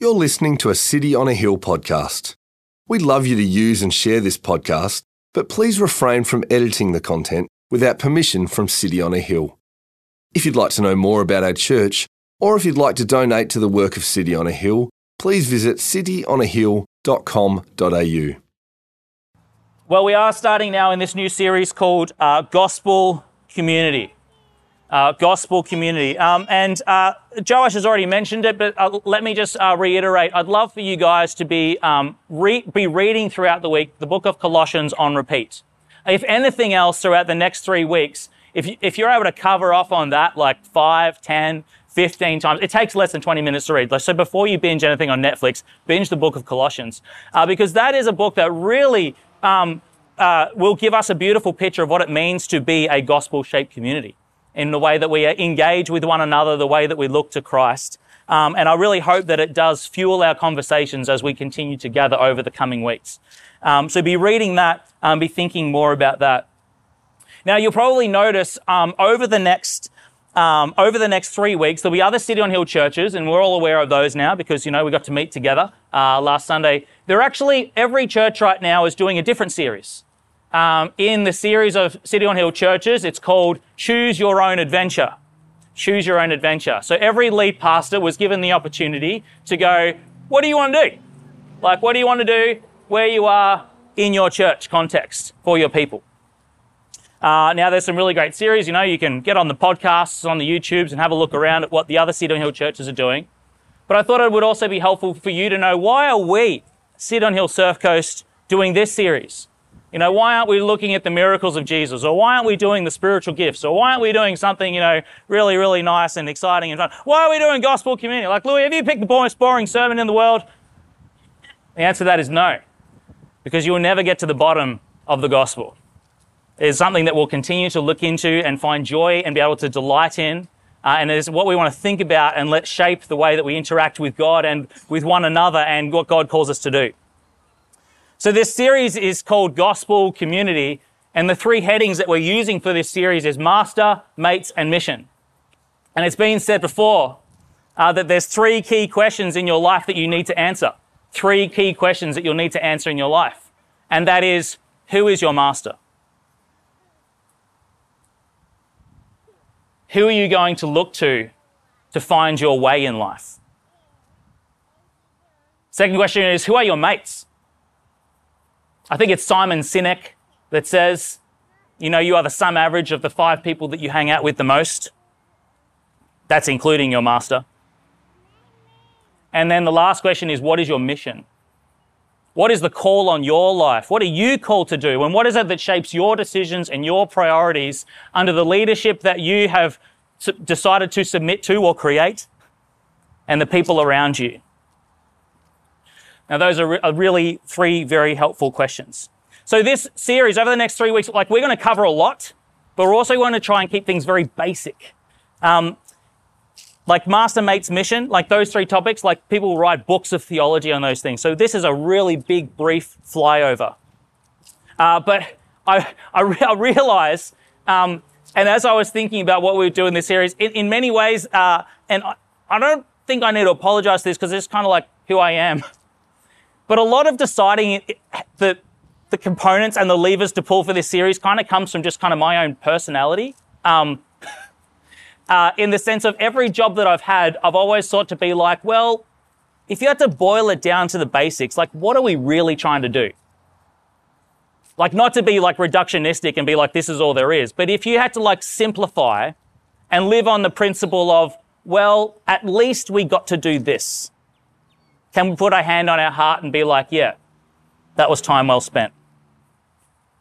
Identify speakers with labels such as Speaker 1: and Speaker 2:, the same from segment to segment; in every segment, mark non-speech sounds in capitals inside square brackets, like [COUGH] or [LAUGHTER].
Speaker 1: You're listening to a City on a Hill podcast. We'd love you to use and share this podcast, but please refrain from editing the content without permission from City on a Hill. If you'd like to know more about our church, or if you'd like to donate to the work of City on a Hill, please visit cityonahill.com.au.
Speaker 2: Well, we are starting now in this new series called uh, Gospel Community. Uh, gospel community. Um, and uh, Joash has already mentioned it, but uh, let me just uh, reiterate. I'd love for you guys to be, um, re- be reading throughout the week the book of Colossians on repeat. If anything else, throughout the next three weeks, if, you, if you're able to cover off on that like 5, 10, 15 times. It takes less than 20 minutes to read. So before you binge anything on Netflix, binge the book of Colossians, uh, because that is a book that really um, uh, will give us a beautiful picture of what it means to be a gospel-shaped community in the way that we engage with one another, the way that we look to Christ. Um, and I really hope that it does fuel our conversations as we continue to gather over the coming weeks. Um, so be reading that, um, be thinking more about that. Now you'll probably notice um, over the next um, over the next three weeks, there'll be other City on Hill churches, and we're all aware of those now because, you know, we got to meet together uh, last Sunday. They're actually, every church right now is doing a different series. Um, in the series of City on Hill churches, it's called Choose Your Own Adventure. Choose Your Own Adventure. So every lead pastor was given the opportunity to go, what do you want to do? Like, what do you want to do where you are in your church context for your people? Uh, now, there's some really great series. You know, you can get on the podcasts, on the YouTubes, and have a look around at what the other City on Hill churches are doing. But I thought it would also be helpful for you to know why are we, City on Hill Surf Coast, doing this series? You know, why aren't we looking at the miracles of Jesus? Or why aren't we doing the spiritual gifts? Or why aren't we doing something, you know, really, really nice and exciting and fun? Why are we doing gospel community? Like, Louis, have you picked the most boring sermon in the world? The answer to that is no. Because you will never get to the bottom of the gospel is something that we'll continue to look into and find joy and be able to delight in. Uh, and is what we want to think about and let shape the way that we interact with God and with one another and what God calls us to do. So this series is called Gospel Community, and the three headings that we're using for this series is Master, Mates, and Mission. And it's been said before uh, that there's three key questions in your life that you need to answer. Three key questions that you'll need to answer in your life. And that is, who is your master? Who are you going to look to to find your way in life? Second question is Who are your mates? I think it's Simon Sinek that says, you know, you are the sum average of the five people that you hang out with the most. That's including your master. And then the last question is, what is your mission? What is the call on your life? What are you called to do? And what is it that shapes your decisions and your priorities under the leadership that you have decided to submit to or create and the people around you? Now, those are, re- are really three very helpful questions. So this series over the next three weeks, like we're going to cover a lot, but we're also going to try and keep things very basic. Um, like master mate's mission, like those three topics, like people write books of theology on those things. So this is a really big, brief flyover. Uh, but I, I, re- I realize, um, and as I was thinking about what we would do in this series, in, in many ways, uh, and I, I don't think I need to apologize for this because it's kind of like who I am. [LAUGHS] But a lot of deciding the, the components and the levers to pull for this series kind of comes from just kind of my own personality. Um, [LAUGHS] uh, in the sense of every job that I've had, I've always sought to be like, well, if you had to boil it down to the basics, like what are we really trying to do? Like not to be like reductionistic and be like, this is all there is. But if you had to like simplify and live on the principle of, well, at least we got to do this. Can we put our hand on our heart and be like, yeah, that was time well spent?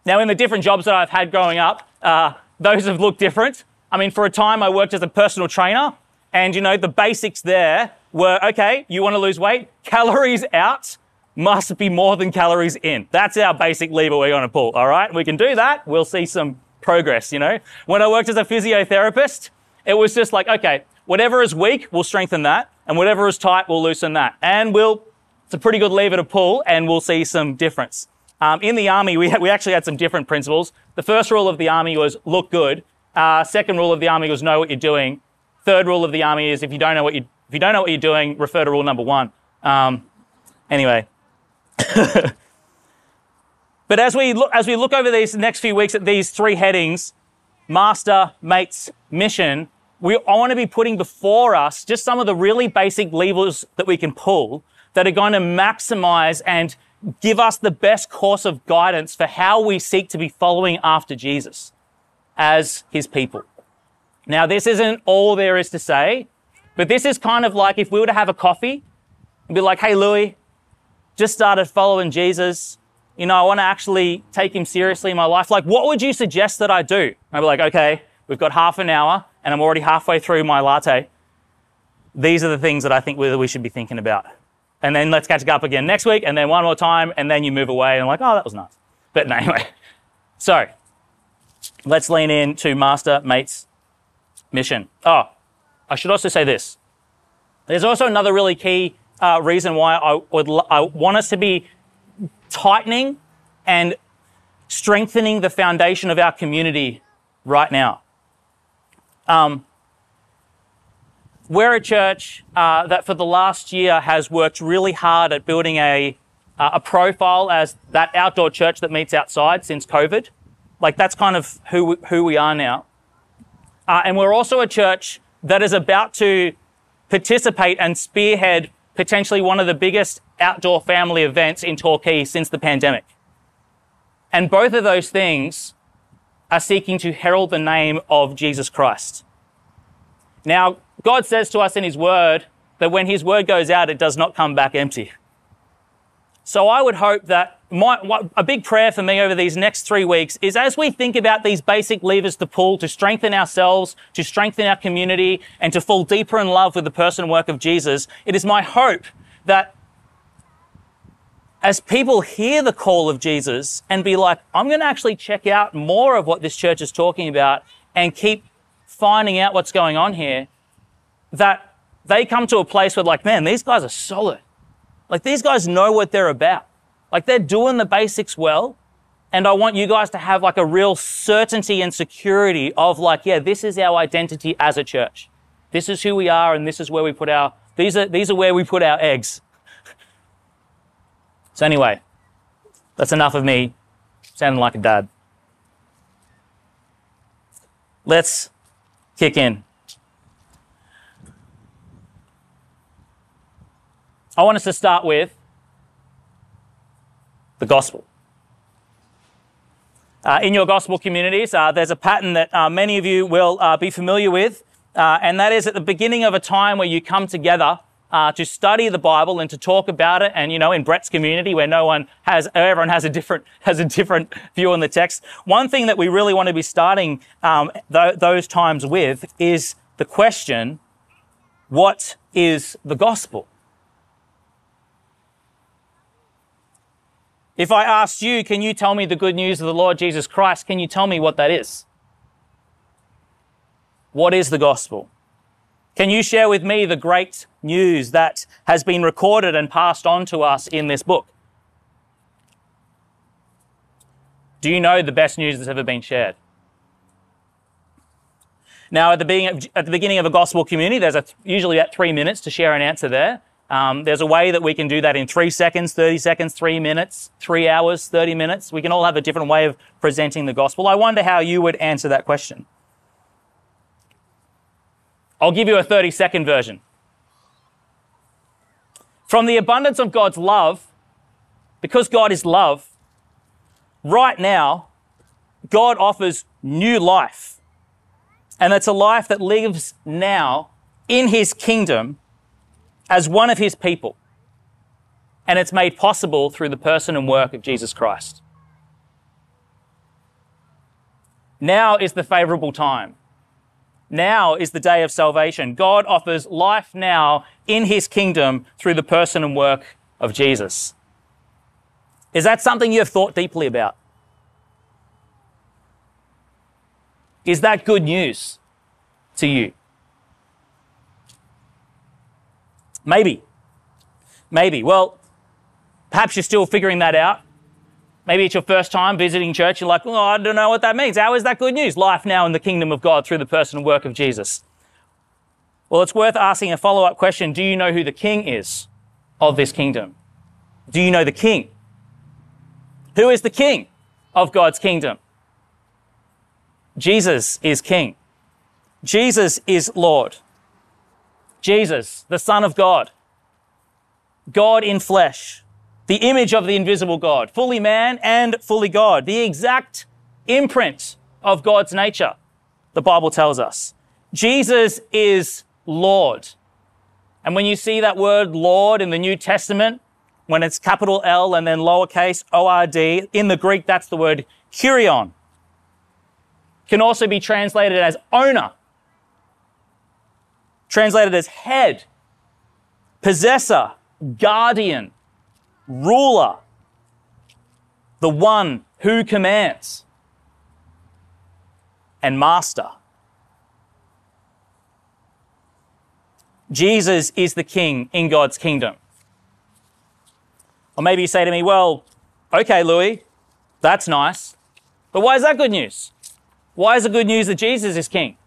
Speaker 2: Now, in the different jobs that I've had growing up, uh, those have looked different. I mean, for a time I worked as a personal trainer, and you know, the basics there were okay, you want to lose weight, calories out must be more than calories in. That's our basic lever we're going to pull, all right? We can do that, we'll see some progress, you know? When I worked as a physiotherapist, it was just like, okay, whatever is weak, we'll strengthen that, and whatever is tight, we'll loosen that. And we'll, it's a pretty good lever to pull, and we'll see some difference. Um, in the army, we, [LAUGHS] we actually had some different principles. The first rule of the army was look good, uh, second rule of the army was know what you're doing. Third rule of the army is if you don't know what you if you don't know what you're doing, refer to rule number one. Um, anyway. [LAUGHS] but as we look as we look over these next few weeks at these three headings, master, mates, mission, we I want to be putting before us just some of the really basic levers that we can pull that are going to maximize and give us the best course of guidance for how we seek to be following after Jesus as his people. Now, this isn't all there is to say, but this is kind of like if we were to have a coffee and be like, hey, Louis, just started following Jesus. You know, I want to actually take him seriously in my life. Like, what would you suggest that I do? I'd be like, okay, we've got half an hour and I'm already halfway through my latte. These are the things that I think we should be thinking about. And then let's catch up again next week and then one more time and then you move away and I'm like, oh, that was nice. But [LAUGHS] anyway. So let's lean in to master, mates, mission. Oh, I should also say this. There's also another really key uh, reason why I would I want us to be tightening and strengthening the foundation of our community right now. Um, we're a church uh, that for the last year has worked really hard at building a, uh, a profile as that outdoor church that meets outside since COVID. Like that's kind of who, who we are now. Uh, and we're also a church that is about to participate and spearhead potentially one of the biggest outdoor family events in Torquay since the pandemic. And both of those things are seeking to herald the name of Jesus Christ. Now, God says to us in His Word that when His Word goes out, it does not come back empty. So I would hope that my, a big prayer for me over these next three weeks is as we think about these basic levers to pull to strengthen ourselves, to strengthen our community, and to fall deeper in love with the person and work of Jesus, it is my hope that as people hear the call of Jesus and be like, I'm going to actually check out more of what this church is talking about and keep finding out what's going on here, that they come to a place where, like, man, these guys are solid. Like, these guys know what they're about. Like, they're doing the basics well. And I want you guys to have like a real certainty and security of like, yeah, this is our identity as a church. This is who we are and this is where we put our, these are, these are where we put our eggs. So anyway, that's enough of me sounding like a dad. Let's kick in. I want us to start with the gospel. Uh, in your gospel communities, uh, there's a pattern that uh, many of you will uh, be familiar with, uh, and that is at the beginning of a time where you come together uh, to study the Bible and to talk about it. And you know, in Brett's community, where no one has, everyone has a different [LAUGHS] has a different view on the text. One thing that we really want to be starting um, th- those times with is the question: What is the gospel? If I asked you, can you tell me the good news of the Lord Jesus Christ? Can you tell me what that is? What is the gospel? Can you share with me the great news that has been recorded and passed on to us in this book? Do you know the best news that's ever been shared? Now, at the beginning of, at the beginning of a gospel community, there's a, usually about three minutes to share an answer there. Um, there's a way that we can do that in three seconds, 30 seconds, three minutes, three hours, 30 minutes. We can all have a different way of presenting the gospel. I wonder how you would answer that question. I'll give you a 30 second version. From the abundance of God's love, because God is love, right now, God offers new life. And it's a life that lives now in His kingdom as one of his people. And it's made possible through the person and work of Jesus Christ. Now is the favorable time. Now is the day of salvation. God offers life now in his kingdom through the person and work of Jesus. Is that something you have thought deeply about? Is that good news to you? Maybe. Maybe. Well, perhaps you're still figuring that out. Maybe it's your first time visiting church. You're like, oh, I don't know what that means. How is that good news? Life now in the kingdom of God through the person and work of Jesus. Well, it's worth asking a follow up question Do you know who the king is? of this kingdom? Do you know the king? Who is the king of God's kingdom? Jesus is king. Jesus is Lord. Jesus, the Son of God. God in flesh. The image of the invisible God. Fully man and fully God. The exact imprint of God's nature, the Bible tells us. Jesus is Lord. And when you see that word Lord in the New Testament, when it's capital L and then lowercase O R D, in the Greek, that's the word kurion. Can also be translated as owner, translated as head, possessor, guardian, ruler, the one who commands, and master. Jesus is the king in God's kingdom. Or maybe you say to me, well, okay, Louis, that's nice. But why is that good news? Why is it good news that Jesus is king?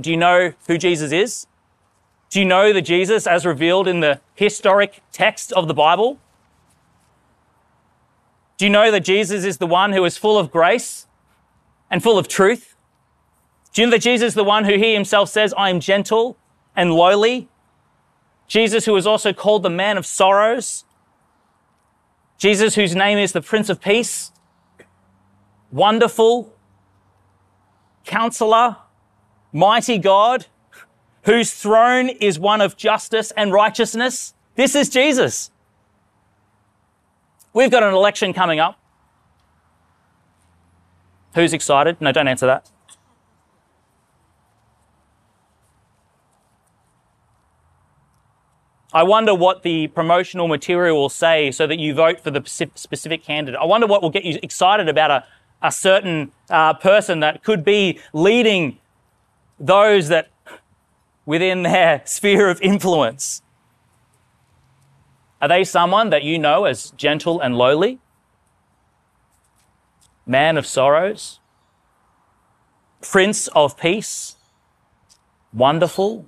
Speaker 2: Do you know who Jesus is? Do you know that Jesus, as revealed in the historic text of the Bible? Do you know that Jesus is the one who is full of grace and full of truth? Do you know that Jesus is the one who he himself says, I am gentle and lowly? Jesus, who is also called the man of sorrows? Jesus, whose name is the Prince of Peace, wonderful, counselor, mighty God, whose throne is one of justice and righteousness. This is Jesus. We've got an election coming up. Who's excited? No, don't answer that. I wonder what the promotional material will say so that you vote for the specific candidate. I wonder what will get you excited about a, a certain uh, person that could be leading those that within their sphere of influence. Are they someone that you know as gentle and lowly? Man of sorrows? Prince of peace? Wonderful?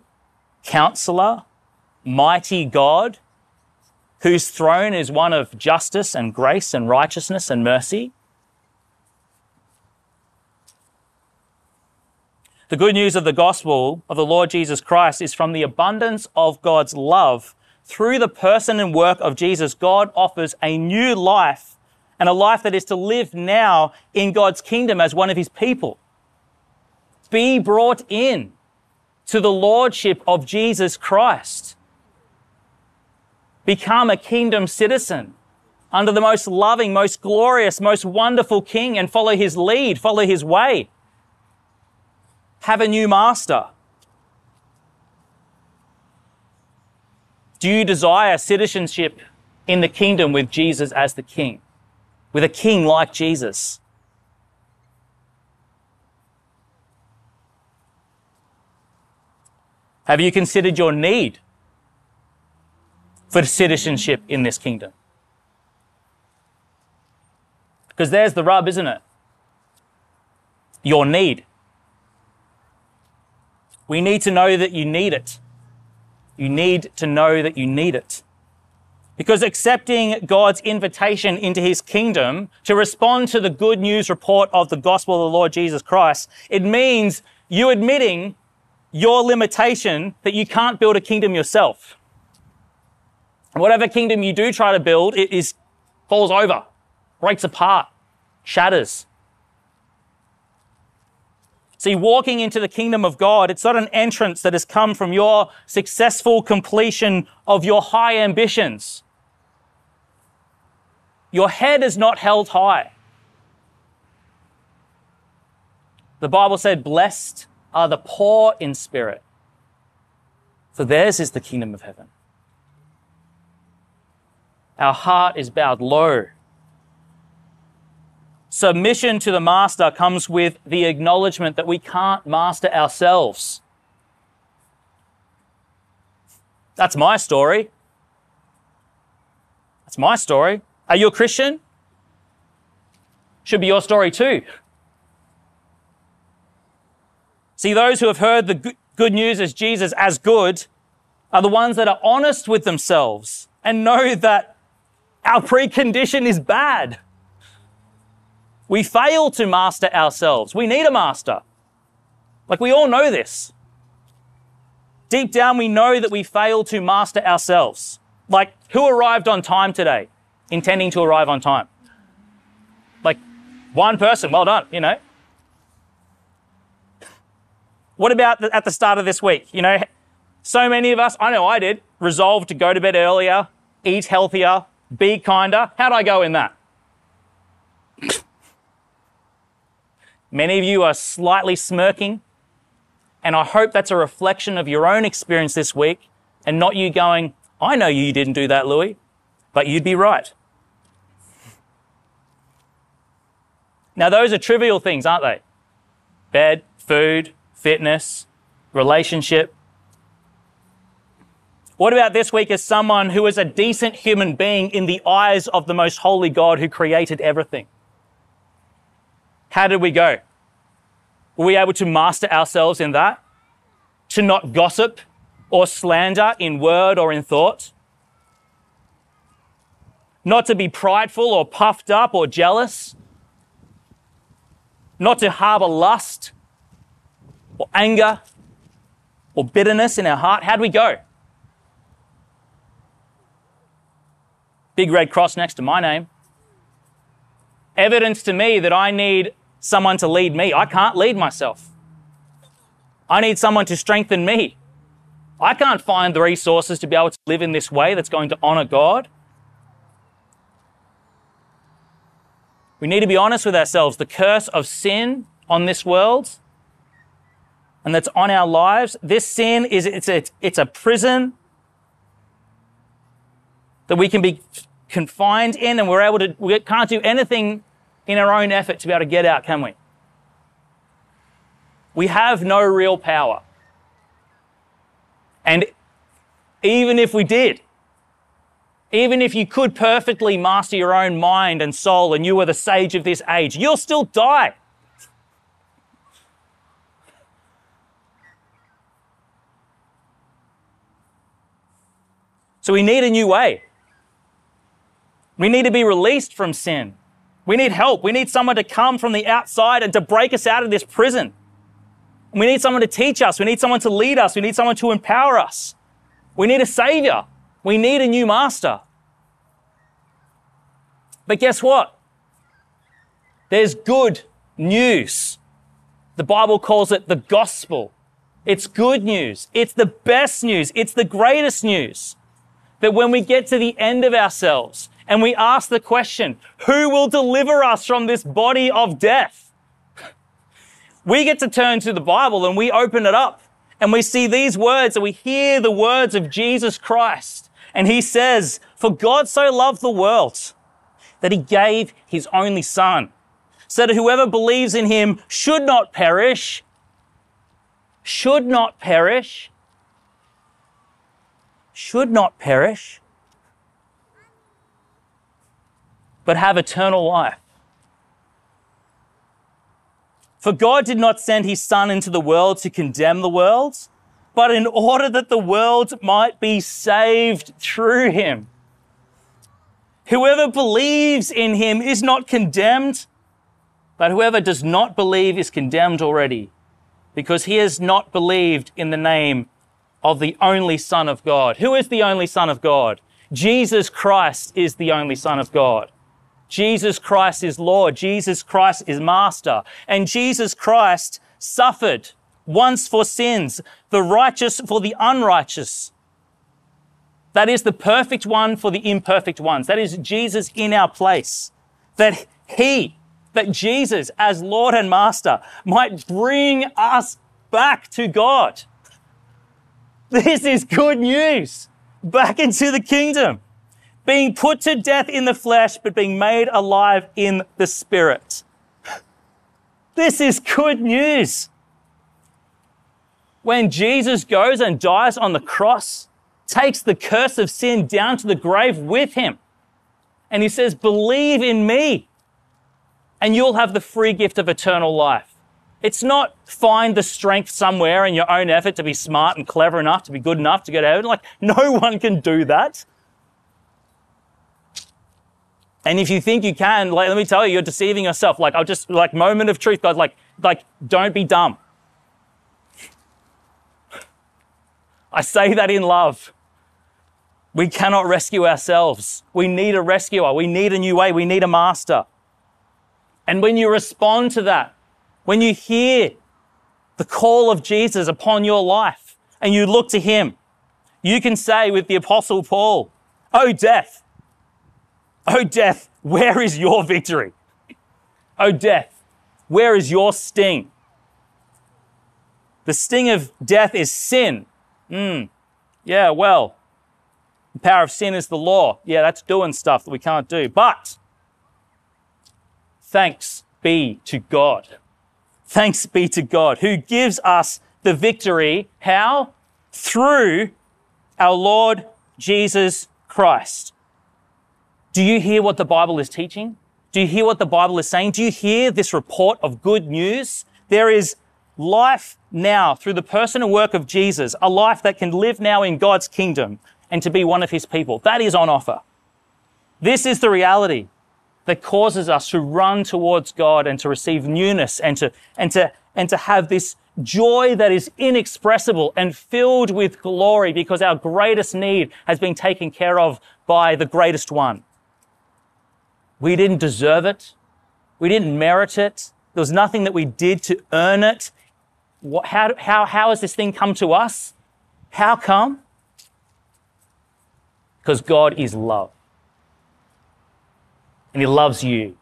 Speaker 2: Counselor? mighty God, whose throne is one of justice and grace and righteousness and mercy. The good news of the gospel of the Lord Jesus Christ is from the abundance of God's love. Through the person and work of Jesus, God offers a new life and a life that is to live now in God's kingdom as one of his people. Be brought in to the lordship of Jesus Christ become a kingdom citizen under the most loving, most glorious, most wonderful king and follow his lead, follow his way. Have a new master. Do you desire citizenship in the kingdom with Jesus as the king? With a king like Jesus? Have you considered your need for citizenship in this kingdom. Because there's the rub, isn't it? Your need. We need to know that you need it. You need to know that you need it. Because accepting God's invitation into his kingdom to respond to the good news report of the gospel of the Lord Jesus Christ, it means you admitting your limitation that you can't build a kingdom yourself. Whatever kingdom you do try to build, it is falls over, breaks apart, shatters. See, walking into the kingdom of God, it's not an entrance that has come from your successful completion of your high ambitions. Your head is not held high. The Bible said, Blessed are the poor in spirit, for theirs is the kingdom of heaven. Our heart is bowed low. Submission to the master comes with the acknowledgement that we can't master ourselves. That's my story. That's my story. Are you a Christian? Should be your story too. See, those who have heard the good news as Jesus as good are the ones that are honest with themselves and know that our precondition is bad. We fail to master ourselves. We need a master. Like we all know this. Deep down, we know that we fail to master ourselves. Like, who arrived on time today, intending to arrive on time? Like, one person, well done, you know. What about at the start of this week? You know, so many of us, I know I did, resolved to go to bed earlier, eat healthier, be kinder. How'd I go in that? Many of you are slightly smirking, and I hope that's a reflection of your own experience this week and not you going, I know you didn't do that, Louis, but you'd be right. Now, those are trivial things, aren't they? Bed, food, fitness, relationship. What about this week as someone who is a decent human being in the eyes of the most holy God who created everything? How did we go? Were we able to master ourselves in that? To not gossip or slander in word or in thought? Not to be prideful or puffed up or jealous? Not to harbor lust or anger or bitterness in our heart? How'd we go? Big red cross next to my name. Evidence to me that I need someone to lead me. I can't lead myself. I need someone to strengthen me. I can't find the resources to be able to live in this way that's going to honor God. We need to be honest with ourselves. The curse of sin on this world and that's on our lives, this sin is it's a, it's a prison that we can be confined in and we're able to we can't do anything in our own effort to be able to get out, can we? We have no real power. And even if we did, even if you could perfectly master your own mind and soul and you were the sage of this age, you'll still die. So we need a new way. We need to be released from sin. We need help. We need someone to come from the outside and to break us out of this prison. We need someone to teach us. We need someone to lead us. We need someone to empower us. We need a savior. We need a new master. But guess what? There's good news. The Bible calls it the gospel. It's good news. It's the best news. It's the greatest news. That when we get to the end of ourselves, and we ask the question, who will deliver us from this body of death? We get to turn to the Bible and we open it up and we see these words and we hear the words of Jesus Christ. And he says, for God so loved the world that he gave his only son so that whoever believes in him should not perish, should not perish, should not perish, but have eternal life. For God did not send his Son into the world to condemn the world, but in order that the world might be saved through him. Whoever believes in him is not condemned, but whoever does not believe is condemned already, because he has not believed in the name of the only Son of God. Who is the only Son of God? Jesus Christ is the only Son of God. Jesus Christ is Lord. Jesus Christ is Master. And Jesus Christ suffered once for sins, the righteous for the unrighteous. That is the perfect one for the imperfect ones. That is Jesus in our place. That He, that Jesus as Lord and Master might bring us back to God. This is good news. Back into the kingdom being put to death in the flesh, but being made alive in the spirit. This is good news. When Jesus goes and dies on the cross, takes the curse of sin down to the grave with him, and he says, Believe in me, and you'll have the free gift of eternal life. It's not find the strength somewhere in your own effort to be smart and clever enough to be good enough to get out. Like, no [LAUGHS] one can do that. And if you think you can, like, let me tell you, you're deceiving yourself. Like, I'll just, like, moment of truth, guys, like, like, don't be dumb. I say that in love. We cannot rescue ourselves. We need a rescuer. We need a new way. We need a master. And when you respond to that, when you hear the call of Jesus upon your life and you look to him, you can say with the apostle Paul, Oh death, oh death, where is your victory? Oh death, where is your sting? The sting of death is sin. Hmm. Yeah, well, the power of sin is the law. Yeah, that's doing stuff that we can't do. But thanks be to God Thanks be to God who gives us the victory. How? Through our Lord Jesus Christ. Do you hear what the Bible is teaching? Do you hear what the Bible is saying? Do you hear this report of good news? There is life now through the person and work of Jesus, a life that can live now in God's kingdom and to be one of his people. That is on offer. This is the reality that causes us to run towards God and to receive newness and to, and to, and to have this joy that is inexpressible and filled with glory because our greatest need has been taken care of by the greatest one. We didn't deserve it. We didn't merit it. There was nothing that we did to earn it. What, how, how, how has this thing come to us? How come? Because God is love. And He loves you.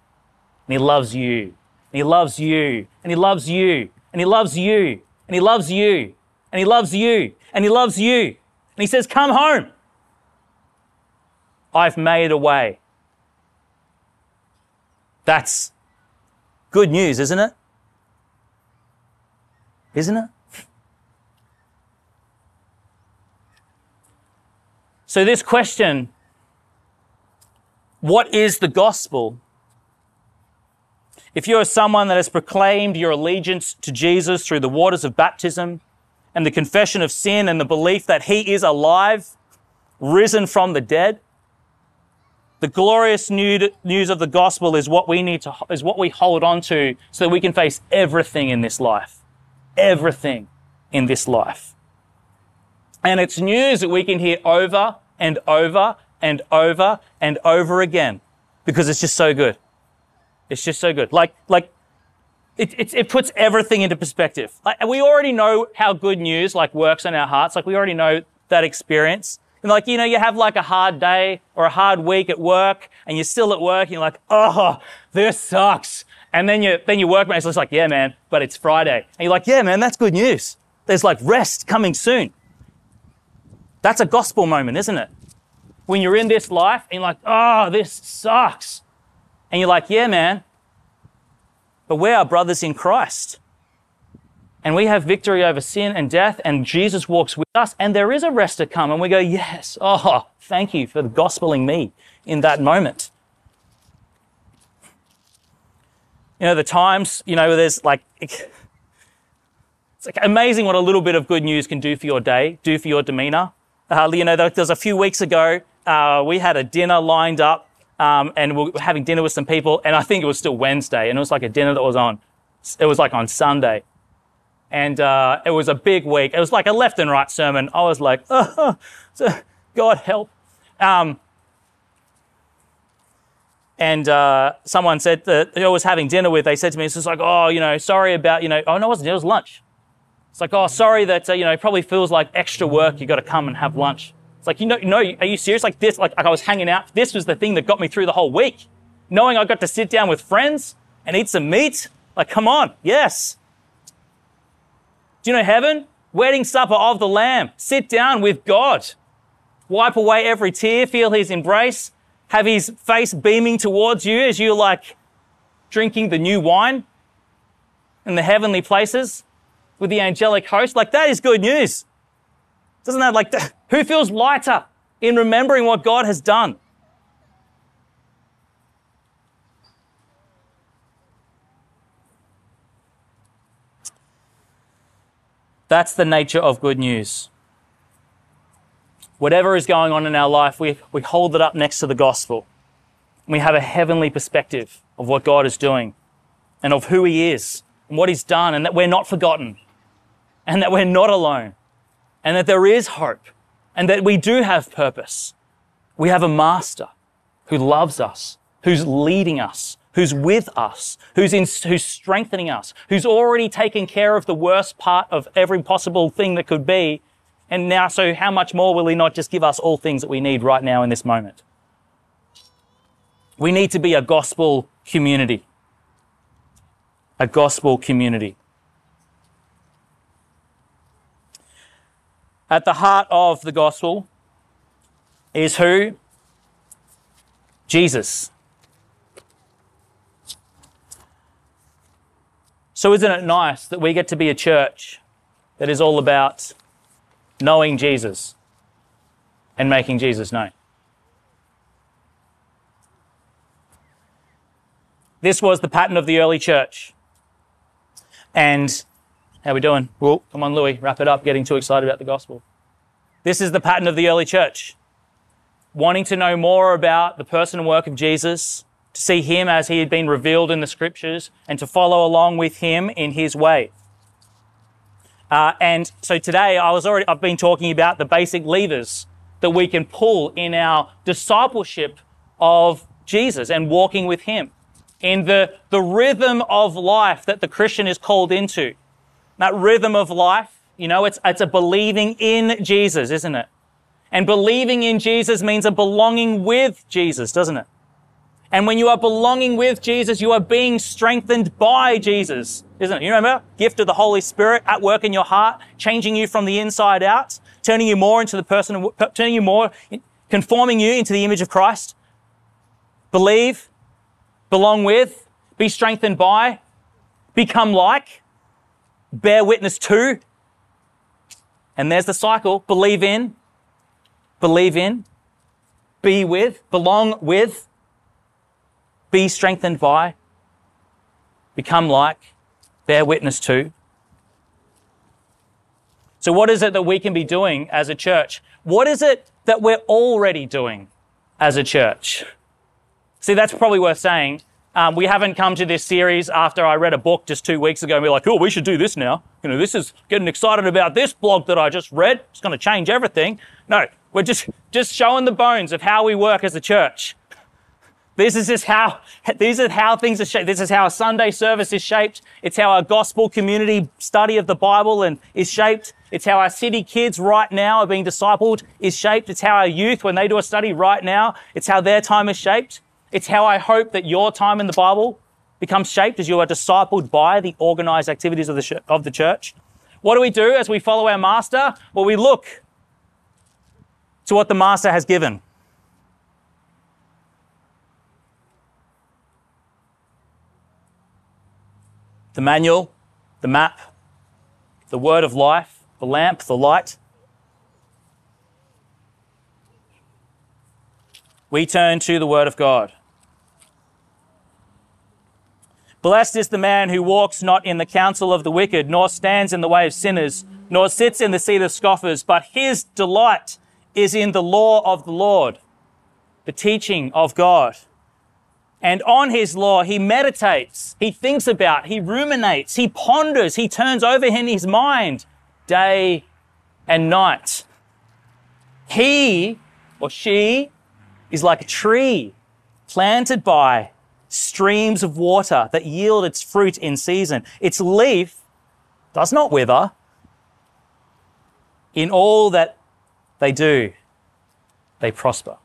Speaker 2: And He loves you. And He loves you. And He loves you. And He loves you. And He loves you. And He loves you. And He loves you. And He says, Come home. I've made a way. That's good news, isn't it? Isn't it? So, this question what is the gospel? If you're someone that has proclaimed your allegiance to Jesus through the waters of baptism and the confession of sin and the belief that he is alive, risen from the dead, the glorious news of the gospel is what we need to, is what we hold on to so that we can face everything in this life. Everything in this life. And it's news that we can hear over and over and over and over again because it's just so good. It's just so good. Like, like, it, it, it puts everything into perspective. Like, we already know how good news like works in our hearts. Like we already know that experience. And like, you know, you have like a hard day or a hard week at work and you're still at work and you're like, oh, this sucks. And then you, then your workmate's just like, yeah, man, but it's Friday. And you're like, yeah, man, that's good news. There's like rest coming soon. That's a gospel moment, isn't it? when you're in this life and you're like, oh, this sucks. And you're like, yeah, man, but we are brothers in Christ. And we have victory over sin and death, and Jesus walks with us, and there is a rest to come. And we go, yes, oh, thank you for gospeling me in that moment. You know, the times, you know, there's like, [LAUGHS] it's like amazing what a little bit of good news can do for your day, do for your demeanor. Uh, you know, there was a few weeks ago, uh, we had a dinner lined up um, and we are having dinner with some people. And I think it was still Wednesday, and it was like a dinner that was on. It was like on Sunday, and uh, it was a big week. It was like a left and right sermon. I was like, [LAUGHS] oh, God help. Um, and uh, someone said that I was having dinner with. They said to me, "It's just like, oh, you know, sorry about, you know, oh no, it wasn't. It was lunch. It's like, oh, sorry that uh, you know, it probably feels like extra work. You got to come and have lunch." It's like, you know, no, are you serious? Like this, like, like I was hanging out. This was the thing that got me through the whole week. Knowing I got to sit down with friends and eat some meat. Like, come on. Yes. Do you know heaven? Wedding supper of the Lamb. Sit down with God. Wipe away every tear. Feel his embrace. Have his face beaming towards you as you're like drinking the new wine in the heavenly places with the angelic host. Like, that is good news. Doesn't that like, [LAUGHS] who feels lighter in remembering what God has done? That's the nature of good news. Whatever is going on in our life, we, we hold it up next to the gospel. We have a heavenly perspective of what God is doing and of who He is and what He's done, and that we're not forgotten and that we're not alone and that there is hope and that we do have purpose. We have a master who loves us, who's leading us, who's with us, who's, in, who's strengthening us, who's already taken care of the worst part of every possible thing that could be. And now, so how much more will he not just give us all things that we need right now in this moment? We need to be a gospel community. A gospel community. At the heart of the gospel is who? Jesus. So, isn't it nice that we get to be a church that is all about knowing Jesus and making Jesus known? This was the pattern of the early church. And how we doing? Well, come on, Louis, wrap it up. Getting too excited about the gospel. This is the pattern of the early church. Wanting to know more about the person and work of Jesus, to see him as he had been revealed in the scriptures, and to follow along with him in his way. Uh, and so today I was already, I've been talking about the basic levers that we can pull in our discipleship of Jesus and walking with him in the, the rhythm of life that the Christian is called into. That rhythm of life, you know, it's, it's a believing in Jesus, isn't it? And believing in Jesus means a belonging with Jesus, doesn't it? And when you are belonging with Jesus, you are being strengthened by Jesus, isn't it? You remember? Gift of the Holy Spirit at work in your heart, changing you from the inside out, turning you more into the person, turning you more, conforming you into the image of Christ. Believe, belong with, be strengthened by, become like, bear witness to. And there's the cycle. Believe in, believe in, be with, belong with, be strengthened by, become like, bear witness to. So, what is it that we can be doing as a church? What is it that we're already doing as a church? See, that's probably worth saying. Um, we haven't come to this series after I read a book just two weeks ago and be like, oh, we should do this now. You know, this is getting excited about this blog that I just read. It's going to change everything. No, we're just, just showing the bones of how we work as a church. This is just how, these are how things are shaped. This is how a Sunday service is shaped. It's how our gospel community study of the Bible and is shaped. It's how our city kids right now are being discipled is shaped. It's how our youth, when they do a study right now, it's how their time is shaped. It's how I hope that your time in the Bible becomes shaped as you are discipled by the organized activities of the, sh- of the church. What do we do as we follow our master? Well, we look to what the master has given. The manual, the map, the word of life, the lamp, the light. We turn to the word of God. Blessed is the man who walks not in the counsel of the wicked, nor stands in the way of sinners, nor sits in the seat of scoffers, but his delight is in the law of the Lord, the teaching of God. And on his law, he meditates, he thinks about, he ruminates, he ponders, he turns over in his mind day and night. He or she is like a tree planted by streams of water that yield its fruit in season. Its leaf does not wither. In all that they do, they prosper.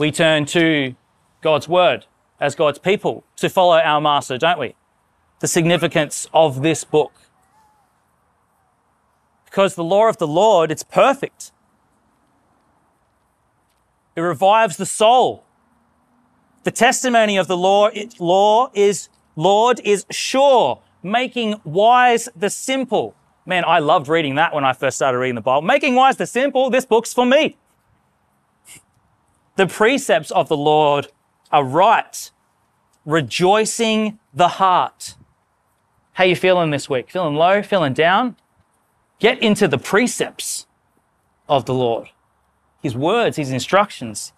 Speaker 2: We turn to God's word as God's people to follow our master, don't we? The significance of this book. Because the law of the Lord, it's perfect. It revives the soul. The testimony of the law, law is, Lord is sure, making wise the simple. Man, I loved reading that when I first started reading the Bible. Making wise the simple, this book's for me. The precepts of the Lord are right, rejoicing the heart. How you feeling this week? Feeling low? Feeling down? Get into the precepts of the Lord, His words, His instructions.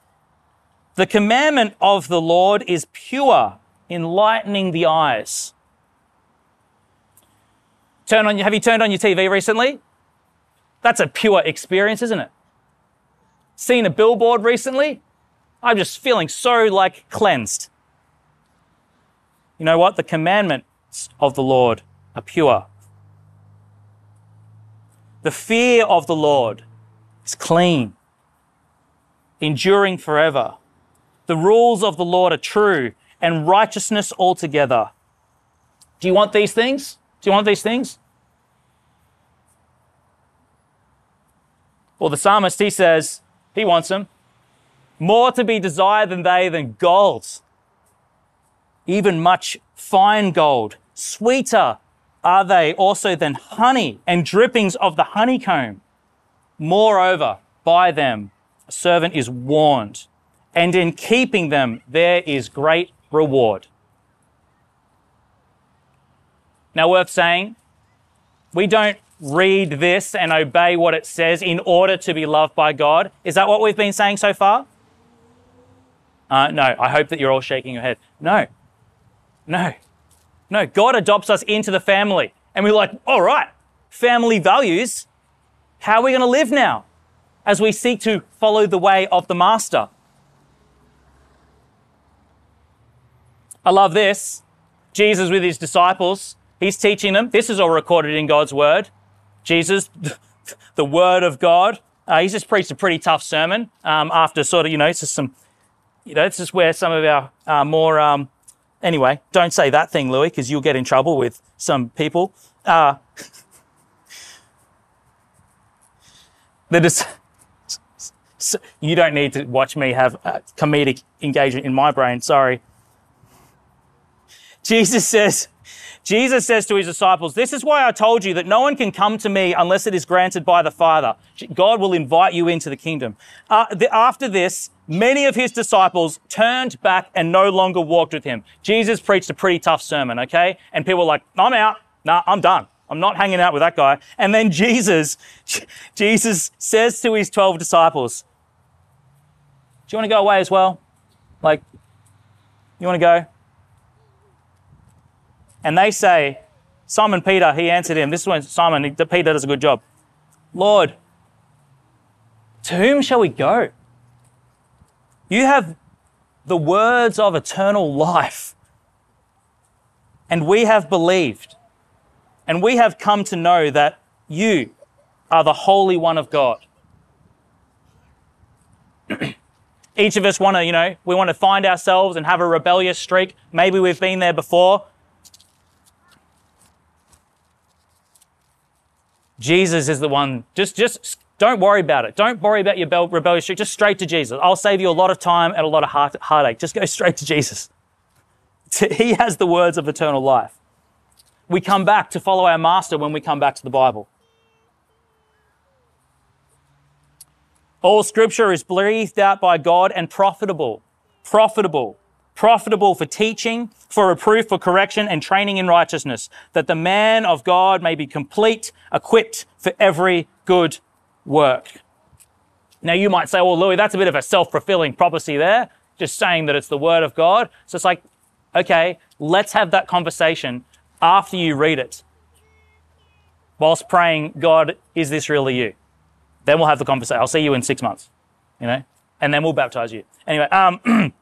Speaker 2: The commandment of the Lord is pure, enlightening the eyes. Turn on, have you turned on your TV recently? That's a pure experience, isn't it? Seen a billboard recently? I'm just feeling so like cleansed. You know what? The commandments of the Lord are pure. The fear of the Lord is clean, enduring forever. The rules of the Lord are true and righteousness altogether. Do you want these things? Do you want these things? Well, the psalmist, he says, he wants them. More to be desired than they than gold, even much fine gold. Sweeter are they also than honey and drippings of the honeycomb. Moreover, by them a servant is warned, and in keeping them there is great reward. Now, worth saying, we don't read this and obey what it says in order to be loved by God. Is that what we've been saying so far? Uh, no, I hope that you're all shaking your head. No, no, no. God adopts us into the family, and we're like, all right, family values. How are we going to live now as we seek to follow the way of the Master? I love this. Jesus with his disciples, he's teaching them. This is all recorded in God's word. Jesus, [LAUGHS] the word of God. Uh, he's just preached a pretty tough sermon um, after sort of, you know, it's just some, you know, it's just where some of our uh, more, um, anyway, don't say that thing, Louis, because you'll get in trouble with some people. Uh, [LAUGHS] the dis- you don't need to watch me have comedic engagement in my brain. Sorry. Jesus says, Jesus says to his disciples, This is why I told you that no one can come to me unless it is granted by the Father. God will invite you into the kingdom. Uh, the, after this, many of his disciples turned back and no longer walked with him. Jesus preached a pretty tough sermon, okay? And people were like, I'm out. Nah, I'm done. I'm not hanging out with that guy. And then Jesus, [LAUGHS] Jesus says to his 12 disciples, Do you want to go away as well? Like, you want to go? And they say, Simon Peter, he answered him. This is when Simon, Peter does a good job. Lord, to whom shall we go? You have the words of eternal life. And we have believed. And we have come to know that you are the Holy One of God. [CLEARS THROAT] Each of us want to, you know, we want to find ourselves and have a rebellious streak. Maybe we've been there before. Jesus is the one. Just, just don't worry about it. Don't worry about your rebellious streak. Just straight to Jesus. I'll save you a lot of time and a lot of heart, heartache. Just go [LAUGHS] straight to Jesus. [LAUGHS] He has the words of eternal life. We come back to follow our master when we come back to the Bible. All scripture is breathed out by God and profitable. Profitable profitable for teaching, for reproof, for correction, and training in righteousness, that the man of God may be complete, equipped for every good work. Now you might say, well, Louis, that's a bit of a self-fulfilling prophecy there, just saying that it's the word of God. So it's like, okay, let's have that conversation after you read it. Whilst praying, God, is this really you? Then we'll have the conversation. I'll see you in six months, you know, and then we'll baptize you. Anyway, um, [CLEARS THROAT]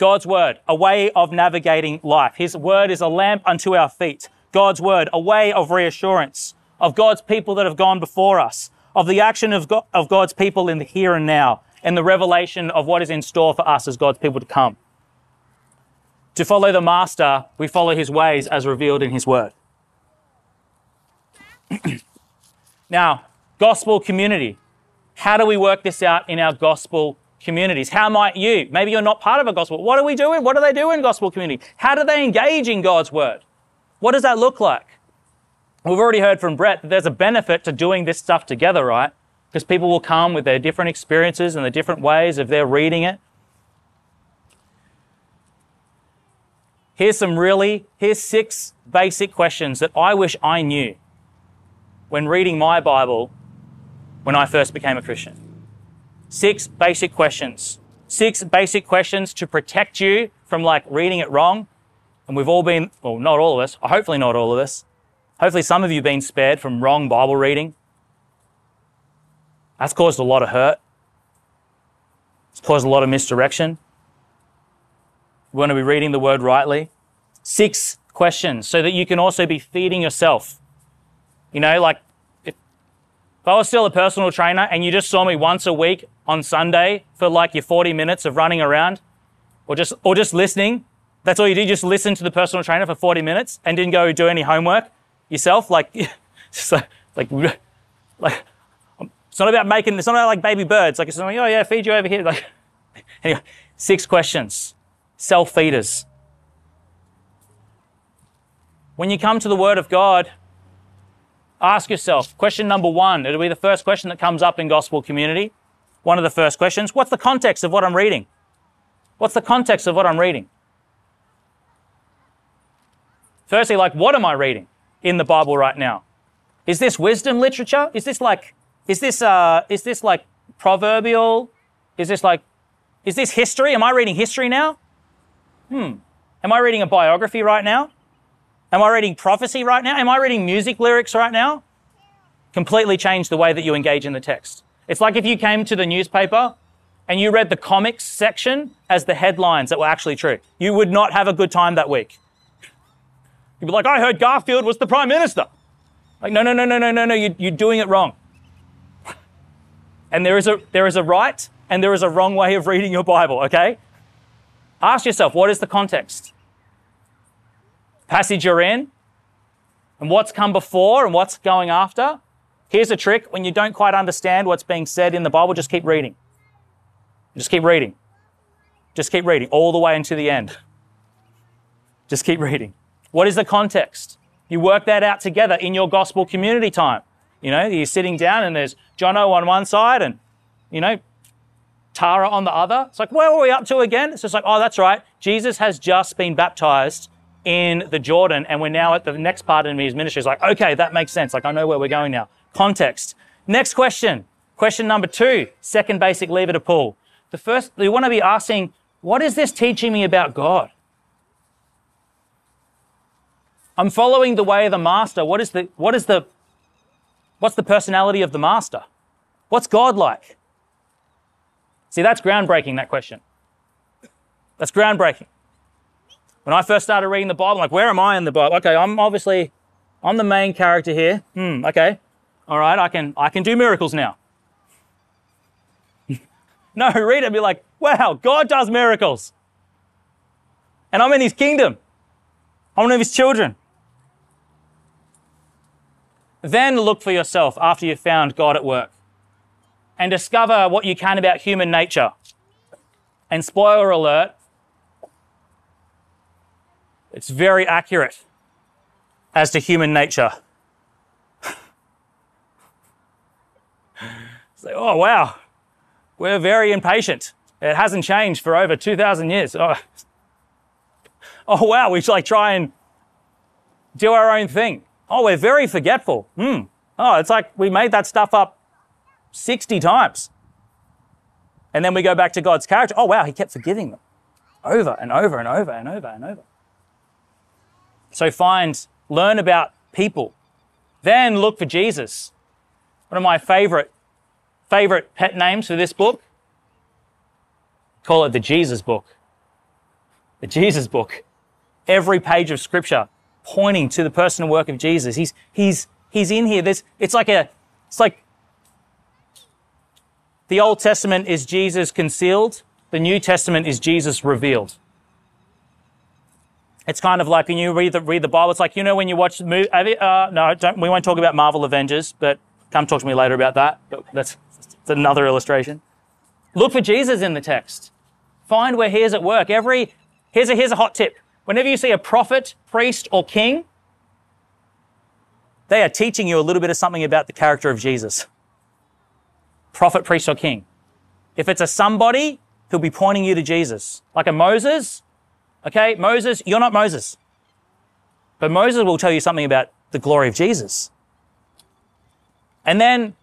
Speaker 2: God's word, a way of navigating life. His word is a lamp unto our feet. God's word, a way of reassurance of God's people that have gone before us, of the action of, God, of God's people in the here and now, and the revelation of what is in store for us as God's people to come. To follow the Master, we follow his ways as revealed in his word. [CLEARS THROAT] now, gospel community. How do we work this out in our gospel communities. How might you? Maybe you're not part of a gospel. What are we doing? What do they do in gospel community? How do they engage in God's word? What does that look like? We've already heard from Brett that there's a benefit to doing this stuff together, right? Because people will come with their different experiences and the different ways of their reading it. Here's some really, here's six basic questions that I wish I knew when reading my Bible when I first became a Christian. Six basic questions. Six basic questions to protect you from like reading it wrong. And we've all been, well, not all of us, hopefully not all of us. Hopefully some of you have been spared from wrong Bible reading. That's caused a lot of hurt. It's caused a lot of misdirection. We want to be reading the word rightly. Six questions so that you can also be feeding yourself. You know, like if, if I was still a personal trainer and you just saw me once a week on Sunday for like your 40 minutes of running around or just, or just listening, that's all you did, just listen to the personal trainer for 40 minutes and didn't go do any homework yourself. Like, [LAUGHS] like, [LAUGHS] like, it's not about making, it's not about like baby birds. Like, it's not like, oh yeah, feed you over here. [LAUGHS] Like, anyway, six questions. Self feeders. When you come to the Word of God, ask yourself question number one. It'll be the first question that comes up in gospel community. One of the first questions What's the context of what I'm reading? What's the context of what I'm reading? Firstly, like, what am I reading in the Bible right now? Is this wisdom literature? Is this like, is this, uh, is this like proverbial? Is this like, is this history? Am I reading history now? Hmm. Am I reading a biography right now? Am I reading prophecy right now? Am I reading music lyrics right now? Completely change the way that you engage in the text. It's like if you came to the newspaper and you read the comics section as the headlines that were actually true. You would not have a good time that week. You'd be like, I heard Garfield was the prime minister. Like, no, no, no, no, no, no, no, you, you're doing it wrong. And there is a there is a right and there is a wrong way of reading your Bible, okay? Ask yourself, what is the context? passage you're in and what's come before and what's going after. Here's a trick when you don't quite understand what's being said in the Bible, just keep reading. Just keep reading. Just keep reading all the way into the end. Just keep reading. What is the context? You work that out together in your gospel community time. You know, you're sitting down and there's Jono on one side and, you know, Tara on the other. It's like, where are we up to again? It's just like, oh, that's right. Jesus has just been baptized in the Jordan, and we're now at the next part of his ministry. It's like, okay, that makes sense. Like, I know where we're going now. Context. Next question. Question number two, second basic lever to pull. The first, you want to be asking, what is this teaching me about God? I'm following the way of the master. What is the, what is the, what's the personality of the master? What's God like? See, that's groundbreaking, that question. That's groundbreaking. When I first started reading the Bible, I'm like, where am I in the Bible? Okay, I'm obviously, I'm the main character here. Hmm, okay. All right, I can, I can do miracles now. [LAUGHS] no, read it and be like, wow, God does miracles. And I'm in his kingdom. I'm one of his children. Then look for yourself after you've found God at work and discover what you can about human nature. And spoiler alert, it's very accurate as to human nature. Like, oh, wow, we're very impatient. It hasn't changed for over 2,000 years. Oh. oh, wow, we should like try and do our own thing. Oh, we're very forgetful. Hmm. Oh, it's like we made that stuff up 60 times. And then we go back to God's character. Oh, wow, he kept forgiving them over and over and over and over and over. So find, learn about people. Then look for Jesus. One of my favorite, favorite pet names for this book. Call it the Jesus book. The Jesus book. Every page of scripture pointing to the person and work of Jesus. He's, he's, he's in here. There's, it's like a, it's like the Old Testament is Jesus concealed. The New Testament is Jesus revealed. It's kind of like when you read the, read the Bible, it's like, you know, when you watch the movie, uh, no, we won't talk about Marvel Avengers, but come talk to me later about that. That's, that's another illustration. Look for Jesus in the text. Find where he is at work. Every, here's a, here's a hot tip. Whenever you see a prophet, priest, or king, they are teaching you a little bit of something about the character of Jesus. Prophet, priest, or king. If it's a somebody, he'll be pointing you to Jesus. Like a Moses, Okay, Moses, you're not Moses. But Moses will tell you something about the glory of Jesus. And then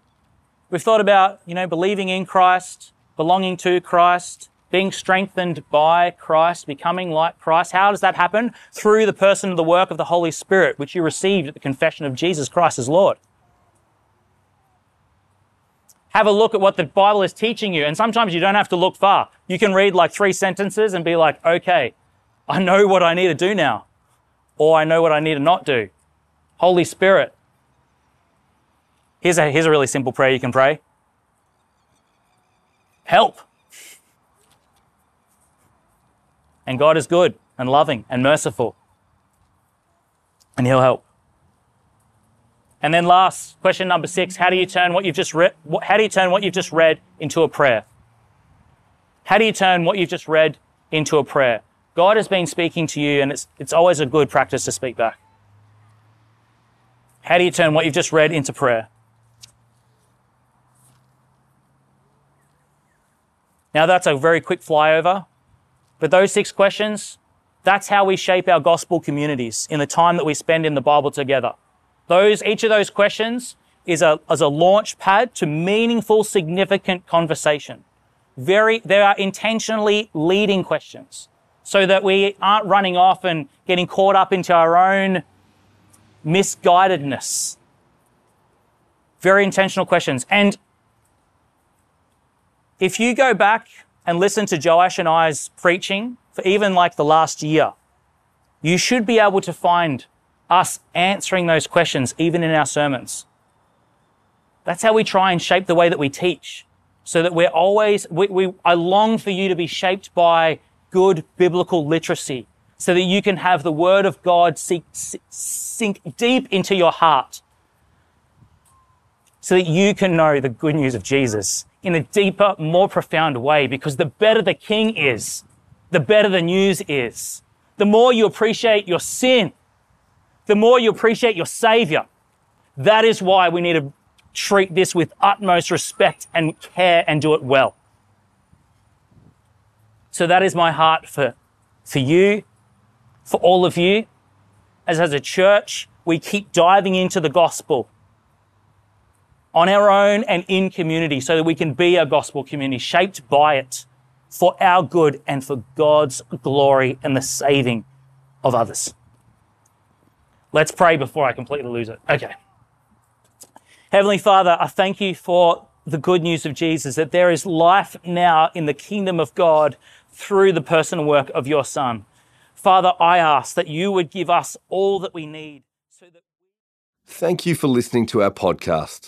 Speaker 2: we've thought about, you know, believing in Christ, belonging to Christ, being strengthened by Christ, becoming like Christ. How does that happen? Through the person and the work of the Holy Spirit, which you received at the confession of Jesus Christ as Lord. Have a look at what the Bible is teaching you. And sometimes you don't have to look far. You can read like three sentences and be like, okay, I know what I need to do now. Or I know what I need to not do. Holy Spirit. Here's a, here's a really simple prayer you can pray. Help. And God is good and loving and merciful. And He'll help. And then last, question number six, how do you turn what you've just read, how do you turn what you've just read into a prayer? How do you turn what you've just read into a prayer? God has been speaking to you and it's, it's always a good practice to speak back. How do you turn what you've just read into prayer? Now that's a very quick flyover. But those six questions, that's how we shape our gospel communities in the time that we spend in the Bible together. Those, each of those questions is a, as a launch pad to meaningful, significant conversation. Very, they are intentionally leading questions so that we aren't running off and getting caught up into our own misguidedness. Very intentional questions. And if you go back and listen to Joash and I's preaching for even like the last year, you should be able to find us answering those questions even in our sermons. That's how we try and shape the way that we teach so that we're always, we, we, I long for you to be shaped by good biblical literacy so that you can have the word of God sink, sink deep into your heart so that you can know the good news of Jesus in a deeper, more profound way because the better the king is, the better the news is. The more you appreciate your sin, the more you appreciate your savior. That is why we need to treat this with utmost respect and care and do it well. So that is my heart for, for you, for all of you. As as a church, we keep diving into the gospel on our own and in community so that we can be a gospel community shaped by it for our good and for God's glory and the saving of others. Let's pray before I completely lose it. Okay. Heavenly Father, I thank you for the good news of Jesus, that there is life now in the kingdom of God through the person and work of your Son. Father, I ask that you would give us all that we need so that.
Speaker 1: Thank you for listening to our podcast.